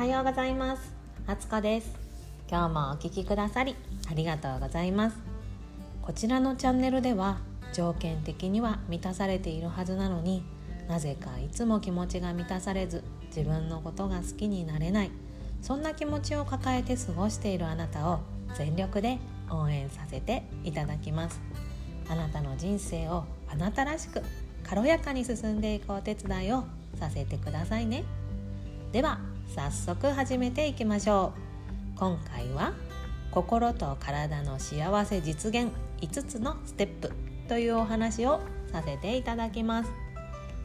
はようございます。あつこです。今日もお聞きくださりありがとうございます。こちらのチャンネルでは条件的には満たされているはずなのになぜかいつも気持ちが満たされず自分のことが好きになれない。そんな気持ちを抱えて過ごしているあなたを全力で応援させていただきます。あなたの人生をあなたらしく軽やかに進んでいくお手伝いをさせてくださいね。では早速始めていきましょう。今回は心と体の幸せ実現5つのステップというお話をさせていただきます。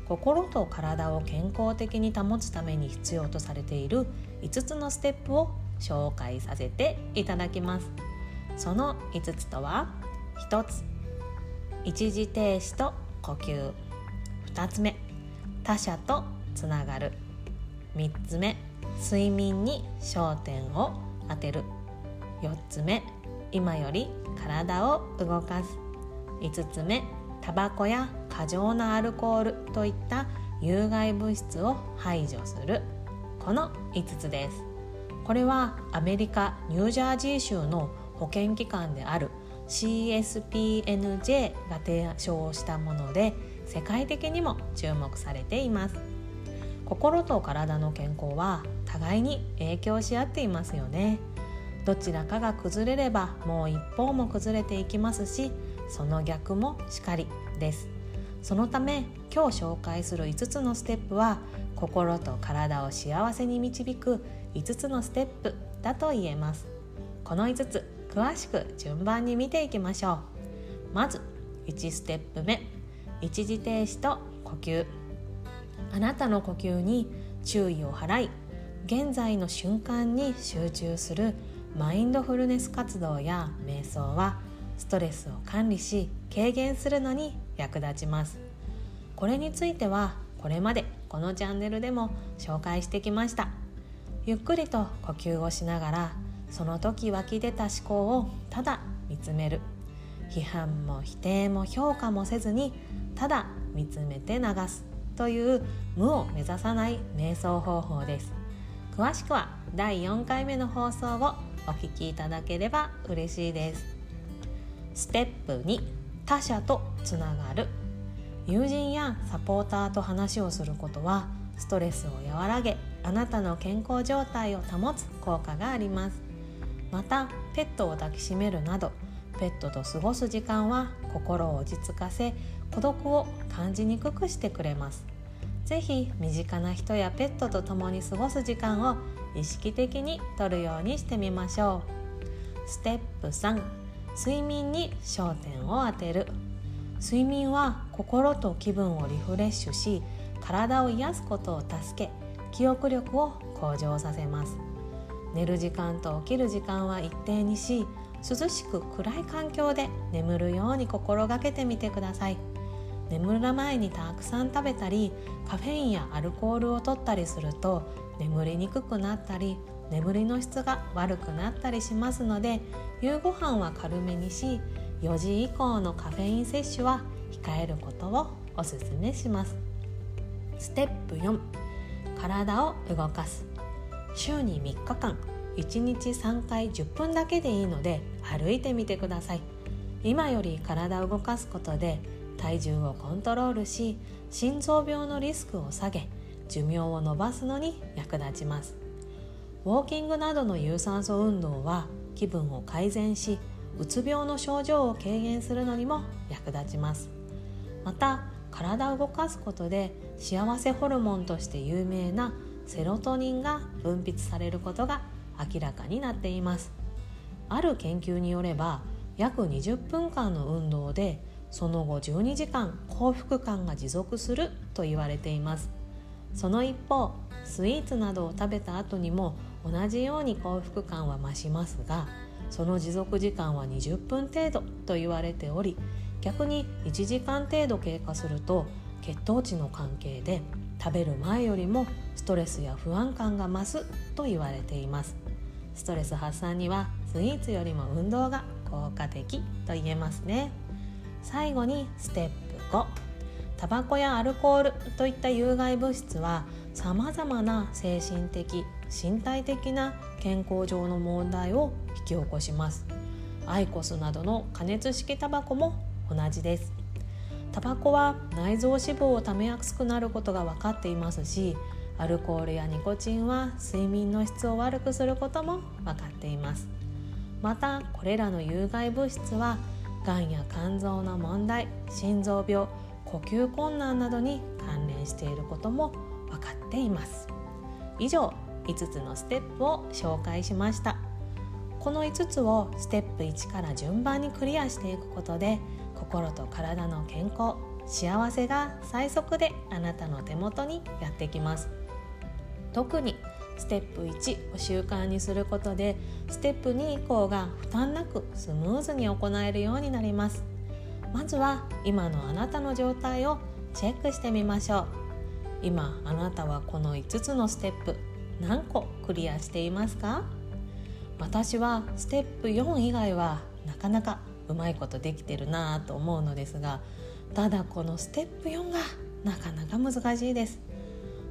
心と体を健康的に保つために必要とされている5つのステップを紹介させていただきます。その5つとは1つ一時停止と呼吸。2つ目他者とつながる。3つ目睡眠に焦点を当てる。4つ目今より体を動かす。5つ目タバコや過剰なアルコールといった有害物質を排除する。この5つです。これはアメリカニュージャージー州の保健機関である CSPNJ が提唱したもので世界的にも注目されています。心と体の健康は互いに影響し合っていますよね。どちらかが崩れればもう一方も崩れていきますしその逆もしかりです。そのため今日紹介する5つのステップは心と体を幸せに導く5つのステップだと言えます。この5つ詳しく順番に見ていきましょう。まず1ステップ目。一時停止と呼吸。あなたの呼吸に注意を払い現在の瞬間に集中するマインドフルネス活動や瞑想はストレスを管理し軽減するのに役立ちます。これについてはこれまでこのチャンネルでも紹介してきました。ゆっくりと呼吸をしながらその時湧き出た思考をただ見つめる。批判も否定も評価もせずにただ見つめて流す。という無を目指さない瞑想方法です。詳しくは第4回目の放送をお聞きいただければ嬉しいです。ステップ2他者とつながる。友人やサポーターと話をすることはストレスを和らげあなたの健康状態を保つ効果があります。またペットを抱きしめるなどペットと過ごす時間は心を落ち着かせ孤独を感じにくくしてくれます。是非身近な人やペットと共に過ごす時間を意識的にとるようにしてみましょう。ステップ3睡眠に焦点を当てる。睡眠は心と気分をリフレッシュし体を癒すことを助け記憶力を向上させます。寝る時間と起きる時間は一定にし涼しく暗い環境で眠るように心がけてみてください。眠る前にたくさん食べたりカフェインやアルコールを取ったりすると眠りにくくなったり眠りの質が悪くなったりしますので夕ご飯は軽めにし4時以降のカフェイン摂取は控えることをおすすめします。ステップ4体を動かす。週に3日間1日3回10分だけでいいので歩いてみてください。今より体を動かすことで体重をコントロールし心臓病のリスクを下げ寿命を延ばすのに役立ちます。ウォーキングなどの有酸素運動は気分を改善しうつ病の症状を軽減するのにも役立ちます。また体を動かすことで幸せホルモンとして有名なセロトニンが分泌されることが明らかになっています。ある研究によれば約20分間の運動でその後12時間幸福感が持続すると言われています。その一方スイーツなどを食べた後にも同じように幸福感は増しますがその持続時間は20分程度と言われており逆に1時間程度経過すると血糖値の関係で食べる前よりもストレスや不安感が増すと言われています。ストレス発散にはスイーツよりも運動が効果的と言えますね。最後にステップ5タバコやアルコールといった有害物質はさまざまな精神的身体的な健康上の問題を引き起こします。アイコスなどの加熱式タバコも同じです。タバコは内臓脂肪をためやすくなることが分かっていますしアルコールやニコチンは睡眠の質を悪くすることも分かっています。またこれらの有害物質はがんや肝臓の問題心臓病呼吸困難などに関連していることも分かっています。以上5つのステップを紹介しました。この5つをステップ1から順番にクリアしていくことで心と体の健康幸せが最速であなたの手元にやってきます。特にステップ1を習慣にすることでステップ2以降が負担なくスムーズに行えるようになります。まずは今のあなたの状態をチェックしてみましょう。今あなたはこの5つのステップ何個クリアしていますか？私はステップ4以外はなかなかうまいことできてるなぁと思うのですがただこのステップ4がなかなか難しいです。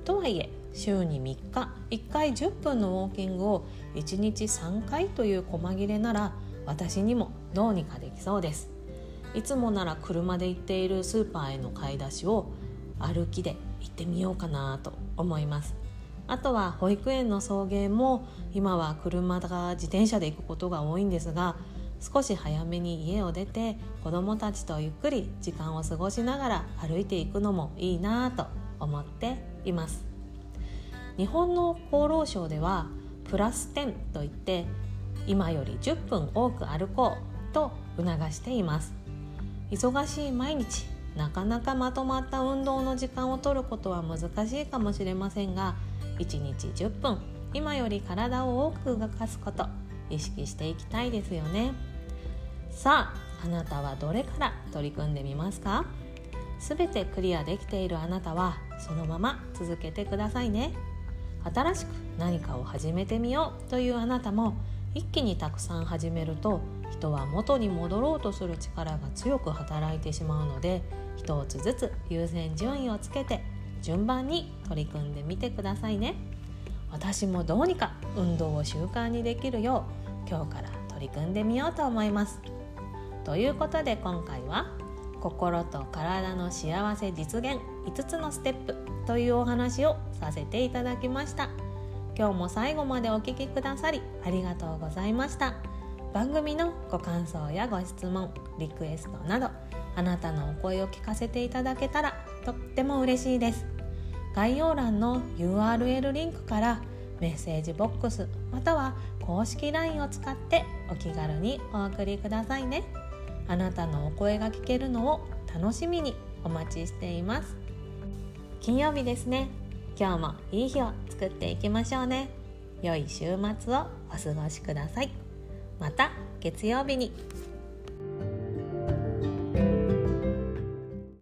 とはいえ週に3日1回10分のウォーキングを1日3回という細切れなら私にもどうにかできそうです。いつもなら車で行っているスーパーへの買い出しを歩きで行ってみようかなと思います。あとは保育園の送迎も今は車が自転車で行くことが多いんですが少し早めに家を出て子どもたちとゆっくり時間を過ごしながら歩いていくのもいいなと思っています。日本の厚労省ではプラス10といって今より10分多く歩こうと促しています。忙しい毎日なかなかまとまった運動の時間を取ることは難しいかもしれませんが1日10分今より体を多く動かすこと意識していきたいですよね。さああなたはどれから取り組んでみますか？すべてクリアできているあなたはそのまま続けてくださいね。新しく何かを始めてみようというあなたも一気にたくさん始めると人は元に戻ろうとする力が強く働いてしまうので一つずつ優先順位をつけて順番に取り組んでみてくださいね。私もどうにか運動を習慣にできるよう今日から取り組んでみようと思います。ということで今回は心と体の幸せ実現5つのステップというお話をさせていただきました。今日も最後までお聴きくださりありがとうございました。番組のご感想やご質問リクエストなどあなたのお声を聞かせていただけたらとっても嬉しいです。概要欄の URL リンクからメッセージボックスまたは公式 LINE を使ってお気軽にお送りくださいね。あなたのお声が聞けるのを楽しみにお待ちしています。金曜日ですね。今日もいい日を作っていきましょうね。良い週末をお過ごしください。また月曜日に。